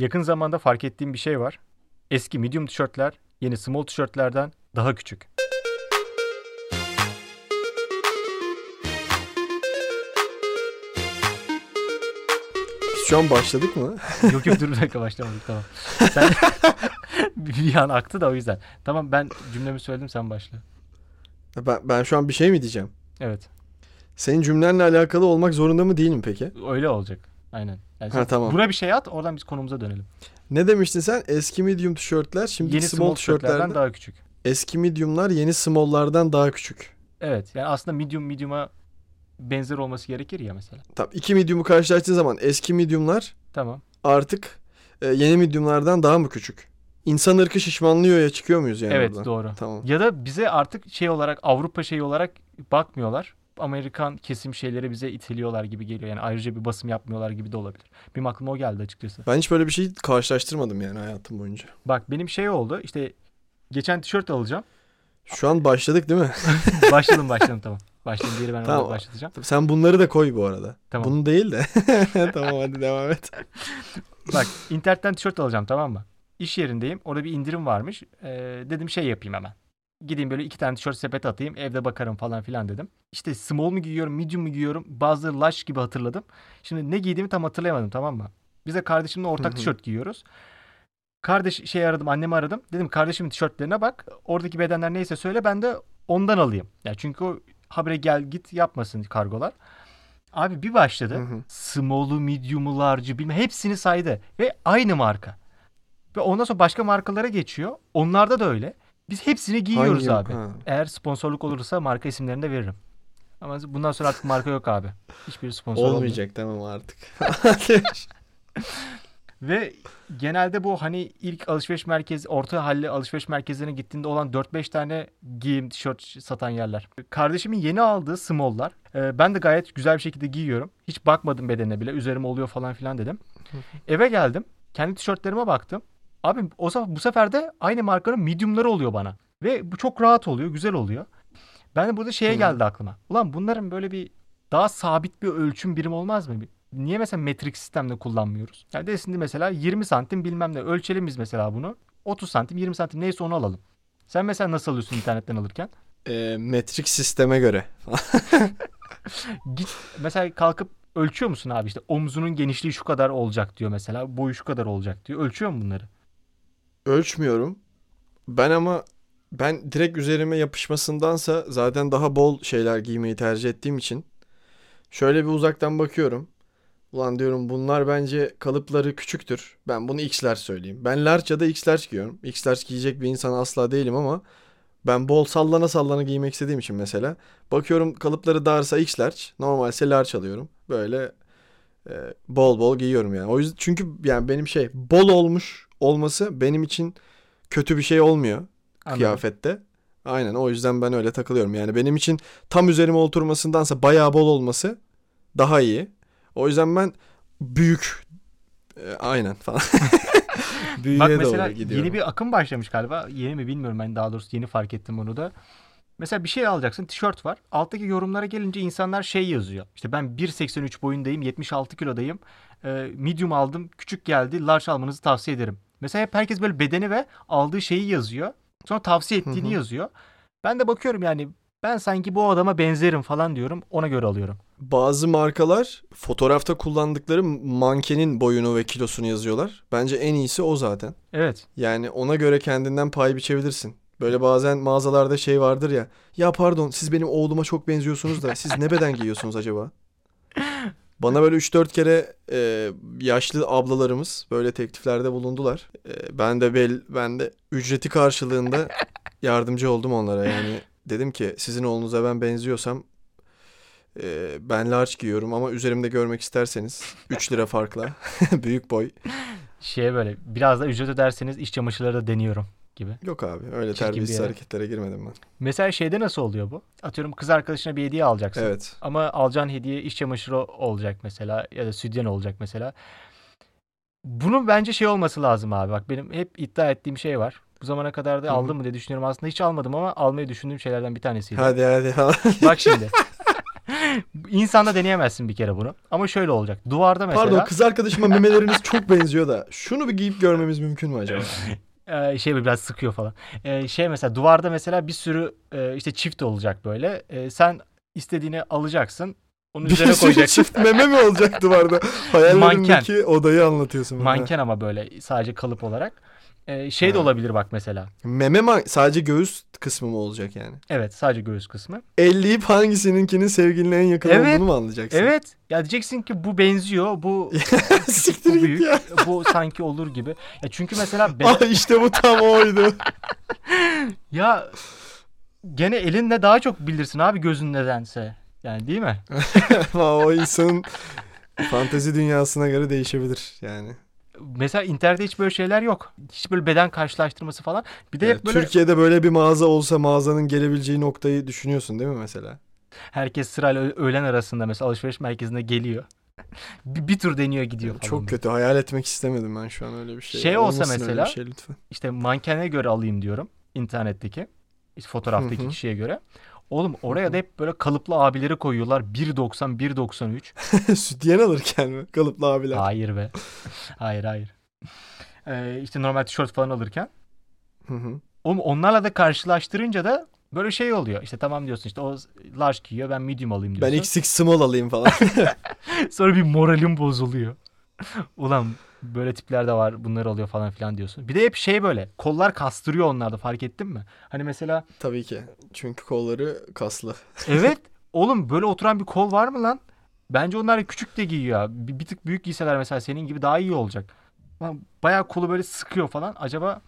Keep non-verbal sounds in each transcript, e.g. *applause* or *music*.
Yakın zamanda fark ettiğim bir şey var. Eski medium tişörtler yeni small tişörtlerden daha küçük. Biz şu an başladık mı? *laughs* yok yok dur bir dakika başlamadık tamam. Sen *laughs* bir an aktı da o yüzden. Tamam ben cümlemi söyledim sen başla. Ben, ben şu an bir şey mi diyeceğim? Evet Senin cümlenle alakalı olmak zorunda mı değil mi peki? öyle olacak. Aynen. Yani Ha, tamam. Buna bir şey at oradan biz konumuza dönelim. Ne demiştin sen? Eski medium tişörtler şimdi yeni small, small tişörtlerden daha küçük. eski mediumlar yeni small'lardan daha küçük. Evet yani aslında medium medium'a benzer olması gerekir ya mesela. Tamam iki medium'u karşılaştığın zaman eski mediumlar Tamam. artık e, yeni mediumlardan daha mı küçük? İnsan ırkı şişmanlıyor ya çıkıyor muyuz yani evet oradan? doğru. Tamam. Ya da bize artık şey olarak Avrupa şeyi olarak bakmıyorlar. Amerikan kesim şeyleri bize iteliyorlar gibi geliyor. Yani ayrıca bir basım yapmıyorlar gibi de olabilir. Benim aklıma o geldi açıkçası. Ben hiç böyle bir şey karşılaştırmadım yani hayatım boyunca. Bak benim şey oldu işte geçen tişört alacağım. Şu an başladık değil mi? *laughs* başladım başladım tamam. Başladım diğeri ben tamam. başlatacağım. Sen bunları da koy bu arada. Tamam. Bunu değil de. *laughs* tamam hadi devam et. Bak internetten tişört alacağım tamam mı? İş yerindeyim. Orada bir indirim varmış. Ee, dedim şey yapayım hemen. Gideyim böyle iki tane tişört sepet atayım. Evde bakarım falan filan dedim. İşte small mu giyiyorum, medium mu giyiyorum? Bazıları large gibi hatırladım. Şimdi ne giydiğimi tam hatırlayamadım tamam mı? Biz de kardeşimle ortak tişört giyiyoruz. Kardeş şey aradım, annemi aradım. Dedim kardeşimin tişörtlerine bak. Oradaki bedenler neyse söyle ben de ondan alayım. Ya çünkü o habire gel git yapmasın kargolar. Abi bir başladı. Hı hı. Small'u, medium'u, large'ı bilmem hepsini saydı. Ve aynı marka. Ve ondan sonra başka markalara geçiyor. Onlarda da öyle. Biz hepsini giyiyoruz Hangi- abi. Ha. Eğer sponsorluk olursa marka isimlerini de veririm. Ama bundan sonra artık marka yok abi. Hiçbir sponsor olmayacak. Tamam artık. *laughs* Ve genelde bu hani ilk alışveriş merkezi, orta halli alışveriş merkezlerine gittiğinde olan 4-5 tane giyim, tişört satan yerler. Kardeşimin yeni aldığı small'lar. Ee, ben de gayet güzel bir şekilde giyiyorum. Hiç bakmadım bedenine bile. Üzerime oluyor falan filan dedim. Eve geldim. Kendi tişörtlerime baktım. Abi o bu sefer de aynı markanın medium'ları oluyor bana. Ve bu çok rahat oluyor, güzel oluyor. Ben de burada şeye Hı. geldi aklıma. Ulan bunların böyle bir daha sabit bir ölçüm birim olmaz mı? Niye mesela metrik sistemde kullanmıyoruz? Yani desin mesela 20 santim bilmem ne ölçelim biz mesela bunu. 30 santim 20 santim neyse onu alalım. Sen mesela nasıl alıyorsun internetten alırken? e, metrik sisteme göre. *laughs* Git mesela kalkıp ölçüyor musun abi işte omzunun genişliği şu kadar olacak diyor mesela. Boyu şu kadar olacak diyor. Ölçüyor mu bunları? Ölçmüyorum. Ben ama ben direkt üzerime yapışmasındansa zaten daha bol şeyler giymeyi tercih ettiğim için şöyle bir uzaktan bakıyorum. Ulan diyorum bunlar bence kalıpları küçüktür. Ben bunu X'ler söyleyeyim. Ben large ya da X'ler giyiyorum. X'ler giyecek bir insan asla değilim ama ben bol sallana sallana giymek istediğim için mesela bakıyorum kalıpları darsa X large, normalse large alıyorum. Böyle e, bol bol giyiyorum yani. O yüzden çünkü yani benim şey bol olmuş olması benim için kötü bir şey olmuyor Anladım. kıyafette. Aynen o yüzden ben öyle takılıyorum. Yani benim için tam üzerime oturmasındansa bayağı bol olması daha iyi. O yüzden ben büyük e, aynen falan. *laughs* Büyüğe Bak mesela doğru gidiyorum. yeni bir akım başlamış galiba. Yeni mi bilmiyorum ben daha doğrusu yeni fark ettim bunu da. Mesela bir şey alacaksın tişört var. Alttaki yorumlara gelince insanlar şey yazıyor. İşte ben 1.83 boyundayım 76 kilodayım. Ee, medium aldım küçük geldi large almanızı tavsiye ederim. Mesela hep herkes böyle bedeni ve aldığı şeyi yazıyor. Sonra tavsiye ettiğini Hı hı. yazıyor. Ben de bakıyorum yani ben sanki bu adama benzerim falan diyorum. Ona göre alıyorum. Bazı markalar fotoğrafta kullandıkları mankenin boyunu ve kilosunu yazıyorlar. Bence en iyisi o zaten. Evet. Yani ona göre kendinden pay biçebilirsin. Böyle bazen mağazalarda şey vardır ya. Ya pardon siz benim oğluma çok benziyorsunuz da siz ne beden giyiyorsunuz acaba? Bana böyle 3-4 kere e, yaşlı ablalarımız böyle tekliflerde bulundular. E, ben de bel ben de ücreti karşılığında *laughs* yardımcı oldum onlara. Yani dedim ki sizin oğlunuza ben benziyorsam e, ben large giyiyorum ama üzerimde görmek isterseniz 3 lira farkla *laughs* büyük boy. Şeye böyle biraz da ücret öderseniz iş çamaşırları da deniyorum gibi. Yok abi öyle Çirkin terbiyesiz hareketlere girmedim ben. Mesela şeyde nasıl oluyor bu? Atıyorum kız arkadaşına bir hediye alacaksın. Evet. Ama alacağın hediye iş çamaşırı olacak mesela ya da sütyen olacak mesela. Bunun bence şey olması lazım abi. Bak benim hep iddia ettiğim şey var. Bu zamana kadar da aldım mı diye düşünüyorum. Aslında hiç almadım ama almayı düşündüğüm şeylerden bir tanesiydi. Hadi hadi. *laughs* Bak şimdi. İnsanda deneyemezsin bir kere bunu. Ama şöyle olacak. Duvarda mesela Pardon kız arkadaşıma memeleriniz çok benziyor da şunu bir giyip görmemiz mümkün mü acaba? *laughs* e, şey biraz sıkıyor falan. E, şey mesela duvarda mesela bir sürü e, işte çift olacak böyle. E, sen istediğini alacaksın. Onun Bir üzerine sürü koyacaksın. çift *laughs* meme mi olacak duvarda? *laughs* Hayallerindeki odayı anlatıyorsun. bana. Manken ama böyle sadece kalıp olarak. E, şey de olabilir bak mesela. Meme ma- sadece göğüs kısmı mı olacak yani? Evet sadece göğüs kısmı. Elleyip hangisininkinin sevgiline en yakın Evet. olduğunu mu anlayacaksın? Evet. Ya diyeceksin ki bu benziyor. Bu *laughs* Siktir bu büyük. ya. Bu sanki olur gibi. Ya çünkü mesela *laughs* ben, Ah işte bu tam oydu. *laughs* ya gene elinle daha çok bilirsin abi gözün nedense. Yani değil mi? O insanın fantezi dünyasına göre değişebilir yani. Mesela internette hiç böyle şeyler yok. Hiç böyle beden karşılaştırması falan. Bir de hep böyle Türkiye'de böyle bir mağaza olsa mağazanın gelebileceği noktayı düşünüyorsun değil mi mesela? herkes sırayla öğlen arasında mesela alışveriş merkezine geliyor. *laughs* bir, bir tur deniyor gidiyor falan. Çok kötü. Hayal etmek istemedim ben şu an öyle bir şey. Şey olsa Olmasın öyle mesela- şey lütfen. İşte mankene göre alayım diyorum internetteki. işte fotoğraftaki kişiye göre. Oğlum oraya da hep böyle kalıplı abileri koyuyorlar. 1.90, 1.93. *laughs* Sütyen alırken mi? Kalıplı abiler. Hayır be. Hayır hayır. Ee, işte normal tişört falan alırken. Hı hı. Oğlum onlarla da karşılaştırınca da böyle şey oluyor. İşte tamam diyorsun işte o large giyiyor ben medium alayım ben diyorsun. XX small alayım falan. *laughs* Sonra bir moralim bozuluyor. Ulan böyle tipler de var bunlar oluyor falan filan diyorsun. Bir de hep şey böyle kollar kastırıyor onlarda fark ettin mi? Hani mesela Tabii ki. Çünkü kolları kaslı. *laughs* evet oğlum böyle oturan bir kol var mı lan? Bence onlar küçük de giyiyor. Bir, bir tık büyük giyseler mesela senin gibi daha iyi olacak. Bayağı kolu böyle sıkıyor falan. Acaba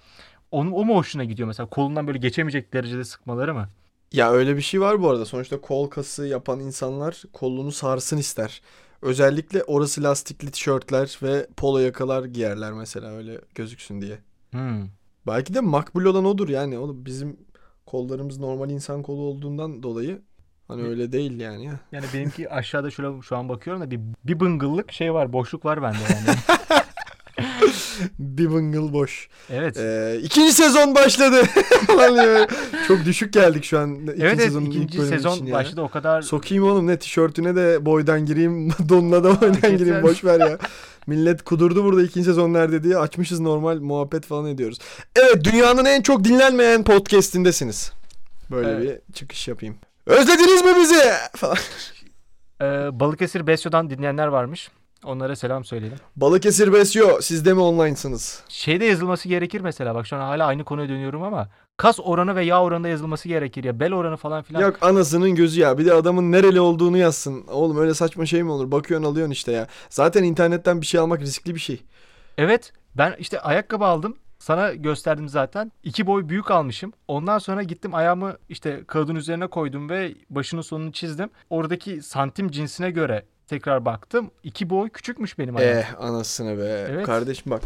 onu, o mu hoşuna gidiyor mesela? Kolundan böyle geçemeyecek derecede sıkmaları mı? Ya öyle bir şey var bu arada. Sonuçta kol kası yapan insanlar kolunu sarsın ister. Özellikle orası lastikli tişörtler ve polo yakalar giyerler mesela öyle gözüksün diye. Hmm. Belki de makbul olan odur yani. Oğlum bizim kollarımız normal insan kolu olduğundan dolayı hani öyle değil yani ya. Yani benimki aşağıda şöyle şu an bakıyorum da bir, bir bıngıllık şey var boşluk var bende yani. *laughs* *laughs* Bir bıngıl boş. evet. Ee, ikinci sezon başladı. *laughs* Çok düşük geldik şu an. İkinci evet sezonun ilk ikinci bölümü sezon için yani. başladı o kadar Sokayım oğlum ne tişörtüne de boydan gireyim, *laughs* donuna da boydan gireyim. Boş ver ya. Millet kudurdu burada ikinci sezon nerede diye açmışız normal muhabbet falan ediyoruz. Evet dünyanın en çok dinlenmeyen podcast'indesiniz. Böyle Evet. bir çıkış yapayım. Özlediniz mi bizi? Falan. Ee, Balıkesir Besyo'dan dinleyenler varmış. Onlara selam söyleyelim. Balıkesir Besyo siz de mi online'sınız? Şeyde yazılması gerekir mesela. Bak şu an hala aynı konuya dönüyorum ama kas oranı ve yağ oranı da yazılması gerekir ya. Bel oranı falan filan. Yok anasının gözü ya. Bir de adamın nereli olduğunu yazsın. Oğlum öyle saçma şey mi olur? Bakıyorsun alıyorsun işte ya. Zaten internetten bir şey almak riskli bir şey. Evet ben işte ayakkabı aldım. Sana gösterdim zaten. İki boy büyük almışım. Ondan sonra gittim ayağımı işte kağıdın üzerine koydum ve başının sonunu çizdim. Oradaki santim cinsine göre tekrar baktım. İki boy küçükmüş benim ayağım. Eh anasını be. Evet. Kardeşim bak.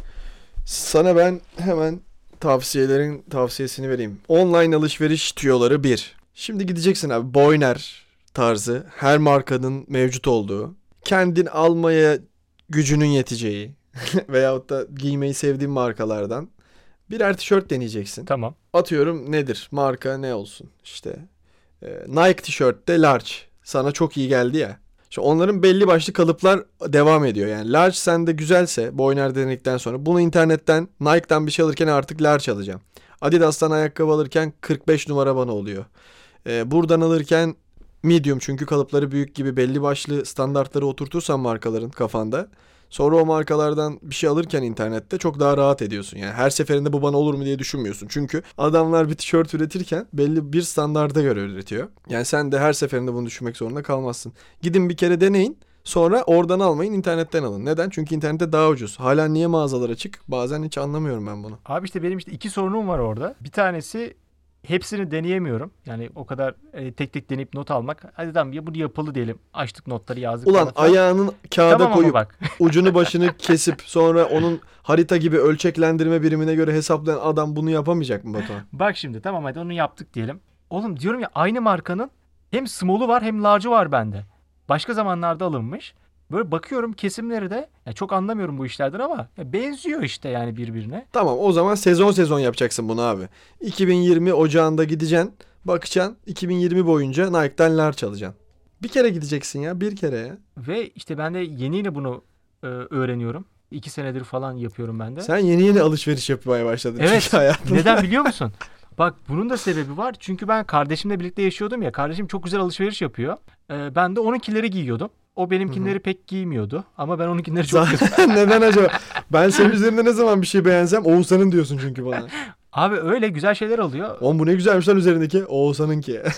Sana ben hemen tavsiyelerin tavsiyesini vereyim. Online alışveriş tüyoları 1. Şimdi gideceksin abi Boyner tarzı her markanın mevcut olduğu. Kendin almaya gücünün yeteceği *laughs* veyahut da giymeyi sevdiğin markalardan birer tişört deneyeceksin. Tamam. Atıyorum nedir? Marka ne olsun? İşte e, Nike tişörtte large. Sana çok iyi geldi ya. İşte onların belli başlı kalıplar devam ediyor. Yani large sende güzelse Boyner denedikten sonra bunu internetten Nike'dan bir şey alırken artık large alacağım. Adidas'tan ayakkabı alırken 45 numara bana oluyor. E, buradan alırken medium çünkü kalıpları büyük gibi belli başlı standartları oturtursan markaların kafanda Sonra o markalardan bir şey alırken internette çok daha rahat ediyorsun. Yani her seferinde bu bana olur mu diye düşünmüyorsun. Çünkü adamlar bir tişört üretirken belli bir standarda göre üretiyor. Yani sen de her seferinde bunu düşünmek zorunda kalmazsın. Gidin bir kere deneyin. Sonra oradan almayın internetten alın. Neden? Çünkü internette daha ucuz. Hala niye mağazalar açık? Bazen hiç anlamıyorum ben bunu. Abi işte benim işte iki sorunum var orada. Bir tanesi hepsini deneyemiyorum. Yani o kadar e, tek tek deneyip not almak. Hadi tamam ya bunu yapılı diyelim. Açtık notları yazdık. Ulan falan ayağının kağıda tamam ama koyup bak. *laughs* ucunu başını kesip sonra onun harita gibi ölçeklendirme birimine göre hesaplayan adam bunu yapamayacak mı Batuhan? *laughs* Bak şimdi tamam hadi onu yaptık diyelim. Oğlum diyorum ya aynı markanın hem small'u var hem large'ı var bende. Başka zamanlarda alınmış. Böyle bakıyorum kesimleri de ya çok anlamıyorum bu işlerden ama ya benziyor işte yani birbirine. Tamam o zaman sezon sezon yapacaksın bunu abi. 2020 ocağında gideceksin, bakacaksın 2020 boyunca Nike'dan large alacaksın. Bir kere gideceksin ya. Bir kere ya. Ve işte ben de yeni yeni bunu e, öğreniyorum. İki senedir falan yapıyorum ben de. Sen yeni yeni alışveriş yapmaya başladın. Evet. Çünkü hayatında. Neden biliyor *laughs* musun? Bak bunun da sebebi var. Çünkü ben kardeşimle birlikte yaşıyordum ya. Kardeşim çok güzel alışveriş yapıyor. Ee, ben de onunkileri giyiyordum. O benimkinleri pek giymiyordu. Ama ben onunkileri çok Zaten *laughs* neden acaba? *laughs* Ben senin üzerinde ne zaman bir şey beğensem Oğuzhan'ın diyorsun çünkü bana. Abi öyle güzel şeyler alıyor. Oğlum bu ne güzelmiş lan üzerindeki. Oğuzhan'ınki. *laughs*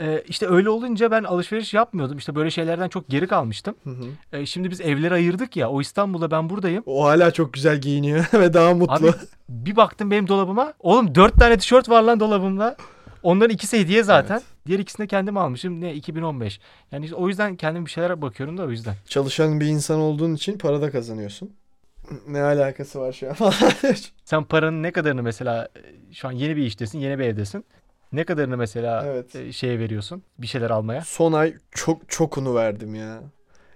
Ee, işte öyle olunca ben alışveriş yapmıyordum. İşte böyle şeylerden çok geri kalmıştım. Hı hı. Ee, şimdi biz evleri ayırdık ya. O İstanbul'da ben buradayım. o hala çok güzel giyiniyor ve daha mutlu. Abi bir baktım benim dolabıma. Oğlum dört tane tişört var lan dolabımda. Onların ikisi hediye zaten. Evet. Diğer ikisini de kendim almışım. Ne 2015. Yani işte o yüzden kendim bir şeyler bakıyorum da o yüzden. Çalışan bir insan olduğun için para da kazanıyorsun. Ne alakası var şu an? *laughs* Sen paranın ne kadarını mesela e, şu an yeni bir iştesin, yeni bir evdesin. Ne kadarını mesela Evet. e, şeye veriyorsun? Bir şeyler almaya. Son ay çok çokunu verdim ya.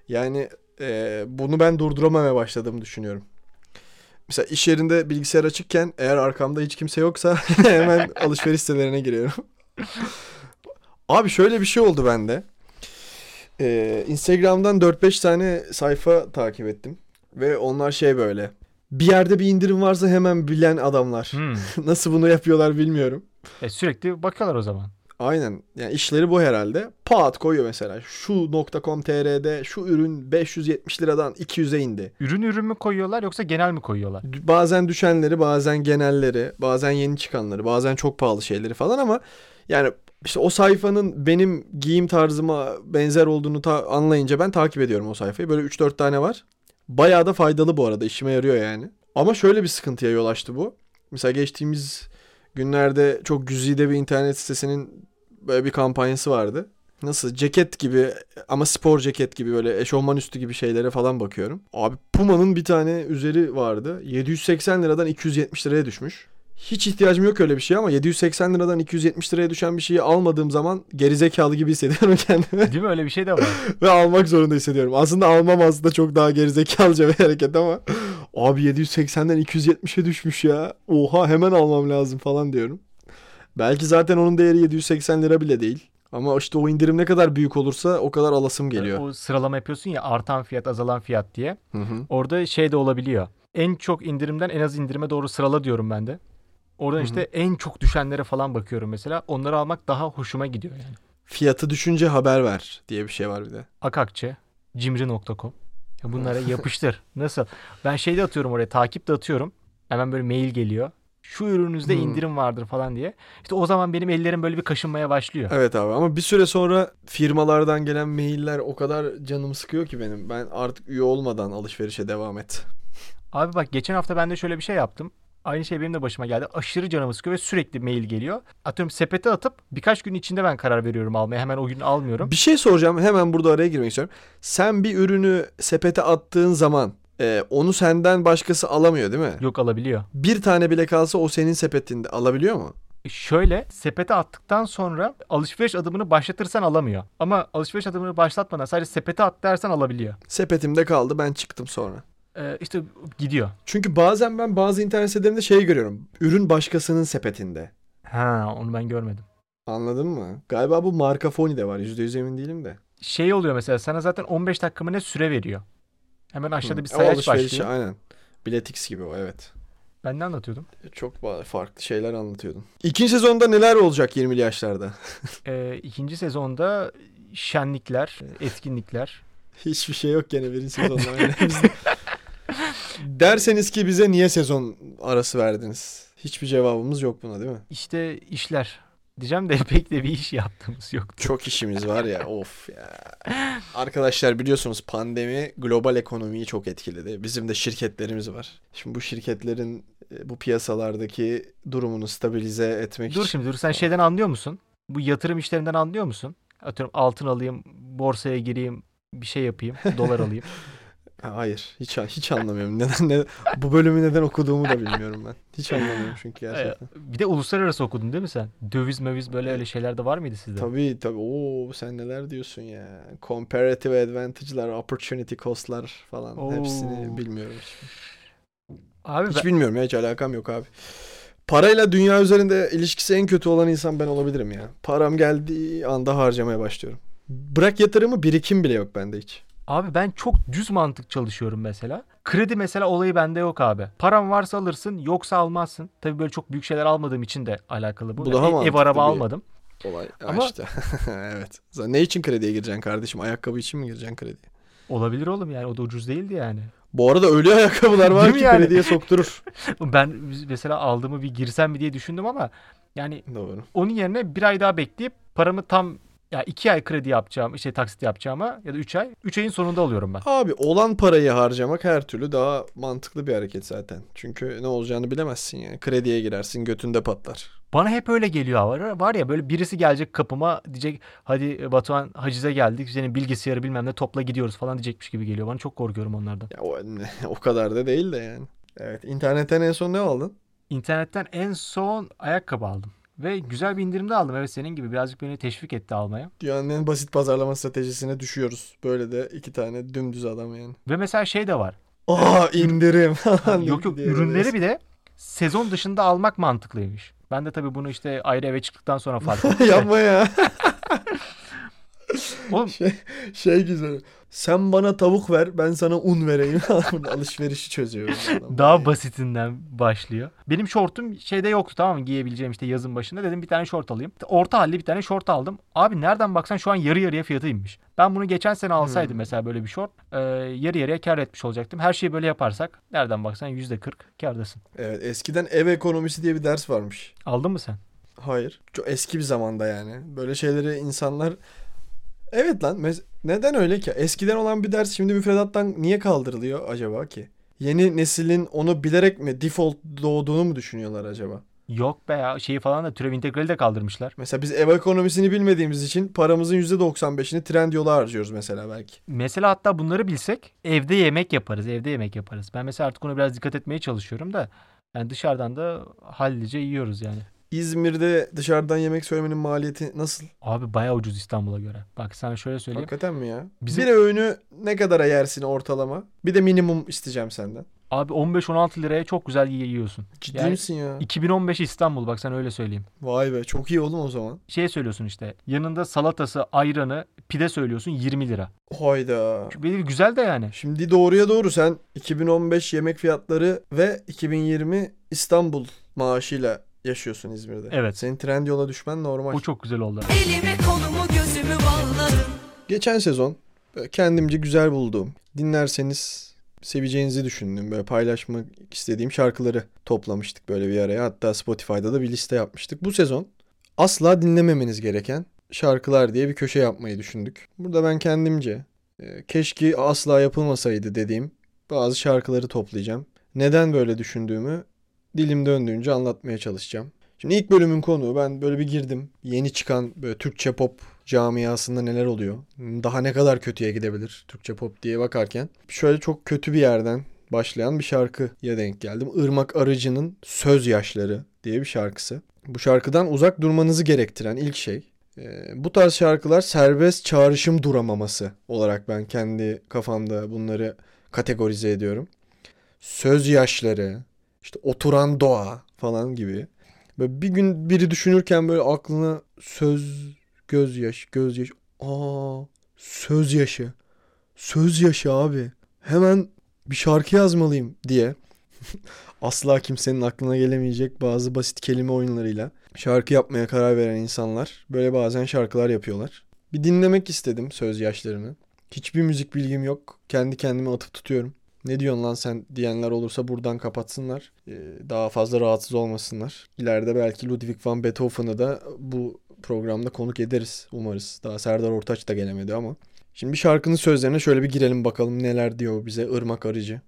Yani e, bunu ben durduramamaya başladığımı düşünüyorum. Mesela iş yerinde bilgisayar açıkken eğer arkamda hiç kimse yoksa *laughs* hemen *laughs* alışveriş sitelerine giriyorum. Abi şöyle bir şey oldu bende. Ee, Instagram'dan 4-5 tane sayfa takip ettim. Ve onlar şey böyle. Bir yerde bir indirim varsa hemen bilen adamlar. Hmm. *laughs* Nasıl bunu yapıyorlar bilmiyorum. E, sürekli bakıyorlar o zaman. Aynen. Yani işleri bu herhalde. Pat koyuyor mesela. Şu .com.tr'de şu ürün 570 liradan 200'e indi. Ürün ürün mü koyuyorlar yoksa genel mi koyuyorlar? Bazen düşenleri, bazen genelleri, bazen yeni çıkanları, bazen çok pahalı şeyleri falan ama yani işte o sayfanın benim giyim tarzıma benzer olduğunu ta- anlayınca ben takip ediyorum o sayfayı. Böyle 3-4 tane var. Bayağı da faydalı bu arada. işime yarıyor yani. Ama şöyle bir sıkıntıya yol açtı bu. Mesela geçtiğimiz günlerde çok güzide bir internet sitesinin böyle bir kampanyası vardı. Nasıl ceket gibi ama spor ceket gibi böyle eşofman üstü gibi şeylere falan bakıyorum. Abi Puma'nın bir tane üzeri vardı. 780 liradan 270 liraya düşmüş. Hiç ihtiyacım yok öyle bir şey ama 780 liradan 270 liraya düşen bir şeyi almadığım zaman gerizekalı gibi hissediyorum *laughs* kendimi. Değil mi? Öyle bir şey de var. Ve almak zorunda hissediyorum. Aslında almam aslında çok daha gerizekalıca bir hareket ama abi 780'den 270'e düşmüş ya. Oha hemen almam lazım falan diyorum. Belki zaten onun değeri 780 lira bile değil. Ama işte o indirim ne kadar büyük olursa o kadar alasım geliyor. O sıralama yapıyorsun ya artan fiyat azalan fiyat diye. Hı hı. Orada şey de olabiliyor. En çok indirimden en az indirime doğru sırala diyorum ben de. Oradan Hı hı. işte en çok düşenlere falan bakıyorum mesela. Onları almak daha hoşuma gidiyor yani. Fiyatı düşünce haber ver diye bir şey var bir de. Akakçe, cimri.com. Bunlara yapıştır. *laughs* Nasıl? Ben şey de atıyorum oraya, takip de atıyorum. Hemen böyle mail geliyor. Şu ürününüzde Hmm. indirim vardır falan diye. İşte o zaman benim ellerim böyle bir kaşınmaya başlıyor. Evet abi ama bir süre sonra firmalardan gelen mailler o kadar canımı sıkıyor ki benim. Ben artık üye olmadan alışverişe devam et. Abi bak geçen hafta ben de şöyle bir şey yaptım. Aynı şey benim de başıma geldi. Aşırı canımı sıkıyor ve sürekli mail geliyor. Atıyorum sepete atıp birkaç gün içinde ben karar veriyorum almaya. Hemen o gün almıyorum. Bir şey soracağım hemen burada araya girmek istiyorum. Sen bir ürünü sepete attığın zaman e, onu senden başkası alamıyor değil mi? Yok alabiliyor. Bir tane bile kalsa o senin sepetinde alabiliyor mu? Şöyle sepete attıktan sonra alışveriş adımını başlatırsan alamıyor. Ama alışveriş adımını başlatmadan sadece sepete at dersen alabiliyor. Sepetimde kaldı ben çıktım sonra. Ee, işte gidiyor. Çünkü bazen ben bazı internet sitelerinde şey görüyorum. Ürün başkasının sepetinde. Ha onu ben görmedim. Anladın mı? Galiba bu marka Foni'de var. %100 emin değilim de. Şey oluyor mesela sana zaten 15 dakika mı ne süre veriyor. Hemen aşağıda Hı. bir sayaç başlıyor. Aynen. Biletix gibi o evet. Ben ne anlatıyordum? Çok farklı şeyler anlatıyordun. İkinci sezonda neler olacak 20'li yaşlarda? *laughs* Ee, ikinci sezonda şenlikler, *laughs* etkinlikler. Hiçbir şey yok gene birinci sezonda. *laughs* Derseniz ki bize niye sezon arası verdiniz? Hiçbir cevabımız yok buna değil mi? İşte işler. Diyeceğim de pek de bir iş yaptığımız yok. Çok işimiz var ya of ya. Arkadaşlar biliyorsunuz pandemi global ekonomiyi çok etkiledi. Bizim de şirketlerimiz var. Şimdi bu şirketlerin e, bu piyasalardaki durumunu stabilize etmek Dur için. şimdi dur sen şeyden anlıyor musun? Bu yatırım işlerinden anlıyor musun? Atıyorum altın alayım, borsaya gireyim, bir şey yapayım, dolar alayım. *laughs* Ha, Hayır, hiç hiç anlamıyorum. Neden ne, bu bölümü neden okuduğumu da bilmiyorum ben. Hiç anlamıyorum çünkü gerçekten. Bir de uluslararası okudun değil mi sen? Döviz möviz böyle öyle şeyler de var mıydı sizde? Tabii tabii. Oo sen neler diyorsun ya. Comparative advantage'lar, opportunity cost'lar falan Oo. hepsini bilmiyorum. Abi Hiç ben- bilmiyorum ya hiç alakam yok abi. Parayla dünya üzerinde ilişkisi en kötü olan insan ben olabilirim ya. Param geldiği anda harcamaya başlıyorum. Bırak yatırımı birikim bile yok bende hiç. Abi ben çok düz mantık çalışıyorum mesela. Kredi mesela olayı bende yok abi. Param varsa alırsın yoksa almazsın. Tabii böyle çok büyük şeyler almadığım için de alakalı bu. Bu daha ev, ev mantıklı araba bir- almadım. Olay Ama- işte. *laughs* evet. Ne için krediye gireceksin kardeşim? Ayakkabı için mi gireceksin krediye? Olabilir oğlum yani o da ucuz değildi yani. Bu arada öyle ayakkabılar var ki yani? krediye sokturur. *laughs* Ben mesela aldığımı bir girsem mi diye düşündüm ama yani Doğru. onun yerine bir ay daha bekleyip paramı tam ya iki ay kredi yapacağım işte taksit yapacağıma ya da üç ay. Üç ayın sonunda alıyorum ben. Abi olan parayı harcamak her türlü daha mantıklı bir hareket zaten. Çünkü ne olacağını bilemezsin yani. Krediye girersin götünde patlar. Bana hep öyle geliyor var, var ya böyle birisi gelecek kapıma diyecek hadi Batuhan hacize geldik senin bilgisayarı bilmem ne topla gidiyoruz falan diyecekmiş gibi geliyor. Bana çok korkuyorum onlardan. Ya o, *laughs* o kadar da değil de yani. Evet internetten en son ne aldın? İnternetten en son ayakkabı aldım. Ve güzel bir indirimde aldım. Evet senin gibi birazcık beni teşvik etti almaya. Dünyanın en basit pazarlama stratejisine düşüyoruz. Böyle de iki tane dümdüz adam yani. Ve mesela şey de var. Aa indirim. yok yok ürünleri bile sezon dışında almak mantıklıymış. Ben de tabii bunu işte ayrı eve çıktıktan sonra fark *laughs* ettim. de. Yapma ya. Oğlum Şey, şey güzel. Sen bana tavuk ver ben sana un vereyim. *laughs* Alışverişi çözüyor. bu adam. daha basitinden başlıyor. Benim şortum şeyde yoktu tamam mı giyebileceğim işte yazın başında. Dedim bir tane şort alayım. Orta halli bir tane şort aldım. Abi nereden baksan şu an yarı yarıya fiyatıymış. Ben bunu geçen sene alsaydım Hmm. mesela böyle bir şort. e, yarı yarıya kar etmiş olacaktım. Her şeyi böyle yaparsak nereden baksan %40 kardasın. Evet eskiden ev ekonomisi diye bir ders varmış. Aldın mı sen? Hayır. Çok eski bir zamanda yani. Böyle şeyleri insanlar... Evet lan. mes- Neden öyle ki? Eskiden olan bir ders şimdi müfredattan niye kaldırılıyor acaba ki? Yeni neslin onu bilerek mi default doğduğunu mu düşünüyorlar acaba? Yok be ya şeyi falan da türev integrali de kaldırmışlar. Mesela biz ev ekonomisini bilmediğimiz için paramızın %95'ini trend yola harcıyoruz mesela belki. Mesela hatta bunları bilsek evde yemek yaparız, evde yemek yaparız. Ben mesela artık ona biraz dikkat etmeye çalışıyorum da yani dışarıdan da hallice yiyoruz yani. İzmir'de dışarıdan yemek söylemenin maliyeti nasıl? Abi bayağı ucuz İstanbul'a göre. Bak sana şöyle söyleyeyim. Hakikaten mi ya? Bizim- Bir öğünü ne kadara yersin ortalama? Bir de minimum isteyeceğim senden. Abi 15-16 liraya çok güzel yi- yiyorsun. Ciddi Yani misin ya? 2015 İstanbul bak sana öyle söyleyeyim. Vay be çok iyi oğlum o zaman. Şey söylüyorsun işte yanında salatası, ayranı, pide söylüyorsun 20 lira. Hayda. Böyle güzel de yani. Şimdi doğruya doğru sen 2015 yemek fiyatları ve 2020 İstanbul maaşıyla yaşıyorsun İzmir'de. Evet. Senin trend yola düşmen normal. O çok güzel oldu. Elimi kolumu gözümü bağladım. Geçen sezon kendimce güzel bulduğum, dinlerseniz seveceğinizi düşündüğüm, böyle paylaşmak istediğim şarkıları toplamıştık böyle bir araya. Hatta Spotify'da da bir liste yapmıştık. Bu sezon asla dinlememeniz gereken şarkılar diye bir köşe yapmayı düşündük. Burada ben kendimce e, keşke asla yapılmasaydı dediğim bazı şarkıları toplayacağım. Neden böyle düşündüğümü dilim döndüğünce anlatmaya çalışacağım. Şimdi ilk bölümün konuğu ben böyle bir girdim. Yeni çıkan böyle Türkçe pop camiasında neler oluyor? Daha ne kadar kötüye gidebilir Türkçe pop diye bakarken. Şöyle çok kötü bir yerden başlayan bir şarkıya denk geldim. Irmak Arıcı'nın Söz Yaşları diye bir şarkısı. Bu şarkıdan uzak durmanızı gerektiren ilk şey. e, bu tarz şarkılar serbest çağrışım duramaması olarak ben kendi kafamda bunları kategorize ediyorum. Söz yaşları, işte oturan doğa falan gibi. Böyle bir gün biri düşünürken böyle aklına söz, gözyaş, gözyaş. Aa, söz yaşı. Söz yaşı abi. Hemen bir şarkı yazmalıyım diye. *laughs* Asla kimsenin aklına gelemeyecek bazı basit kelime oyunlarıyla şarkı yapmaya karar veren insanlar böyle bazen şarkılar yapıyorlar. Bir dinlemek istedim söz yaşlarını. Hiçbir müzik bilgim yok. Kendi kendime atıp tutuyorum. Ne diyorsun lan sen diyenler olursa buradan kapatsınlar. Ee, daha fazla rahatsız olmasınlar. İleride belki Ludwig van Beethoven'ı da bu programda konuk ederiz umarız. Daha Serdar Ortaç da gelemedi ama. Şimdi bir şarkının sözlerine şöyle bir girelim bakalım neler diyor bize Irmak Arıcı.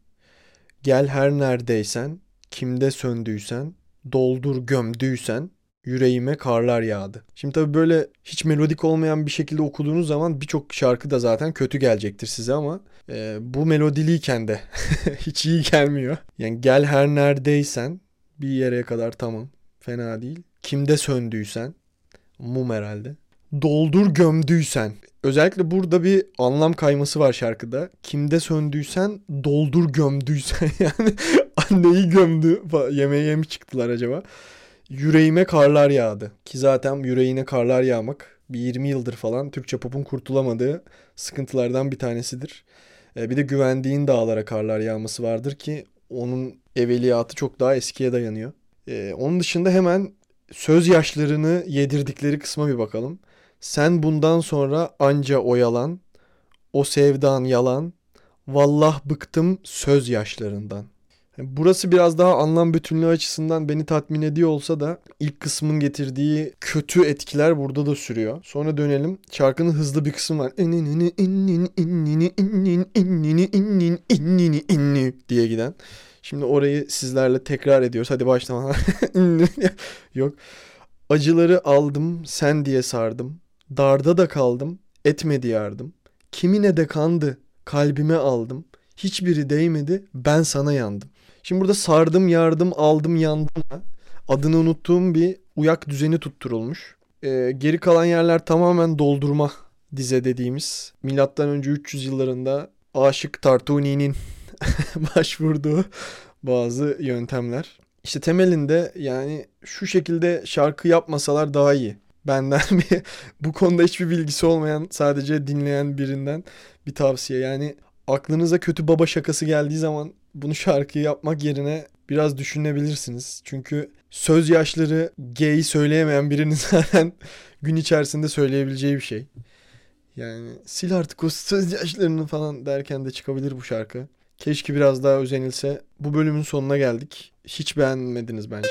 Gel her neredeysen, kimde söndüysen, doldur gömdüysen, yüreğime karlar yağdı. Şimdi tabii böyle hiç melodik olmayan bir şekilde okuduğunuz zaman birçok şarkı da zaten kötü gelecektir size ama e, bu melodiliyken de *laughs* hiç iyi gelmiyor. Yani gel her neredeysen bir yere kadar tamam fena değil. Kimde söndüysen mum herhalde. Doldur gömdüysen. Özellikle burada bir anlam kayması var şarkıda. Kimde söndüysen doldur gömdüysen *laughs* yani anneyi gömdü. Yemeğe mi çıktılar acaba? Yüreğime karlar yağdı. Ki zaten yüreğine karlar yağmak bir 20 yıldır falan Türkçe pop'un kurtulamadığı sıkıntılardan bir tanesidir. E, bir de güvendiğin dağlara karlar yağması vardır ki onun evveliyatı çok daha eskiye dayanıyor. E, onun dışında hemen söz yaşlarını yedirdikleri kısma bir bakalım. Sen bundan sonra anca oyalan, o sevdan yalan, vallah bıktım söz yaşlarından. Burası biraz daha anlam bütünlüğü açısından beni tatmin ediyor olsa da ilk kısmın getirdiği kötü etkiler burada da sürüyor. Sonra dönelim. Şarkının hızlı bir kısmı var. diye giden. Şimdi orayı sizlerle tekrar ediyoruz. Hadi başlama. Yok. Acıları aldım, sen diye sardım. Darda da kaldım, etmedi yardım. Kimine de kandı, kalbime aldım. Hiçbiri değmedi, ben sana yandım. Şimdi burada sardım, yardım, aldım, yandım. Adını unuttuğum bir uyak düzeni tutturulmuş. Ee, geri kalan yerler tamamen doldurma dize dediğimiz. Milattan önce 300 yıllarında Aşık Tartuni'nin *laughs* başvurduğu bazı yöntemler. İşte temelinde yani şu şekilde şarkı yapmasalar daha iyi. Benden *laughs* bir bu konuda hiçbir bilgisi olmayan sadece dinleyen birinden bir tavsiye. Yani aklınıza kötü baba şakası geldiği zaman bunu şarkıyı yapmak yerine biraz düşünebilirsiniz. Çünkü söz yaşları G'yi söyleyemeyen birinin *laughs* zaten gün içerisinde söyleyebileceği bir şey. Yani sil artık o söz yaşlarını falan derken de çıkabilir bu şarkı. Keşke biraz daha özenilse. Bu bölümün sonuna geldik. Hiç beğenmediniz bence.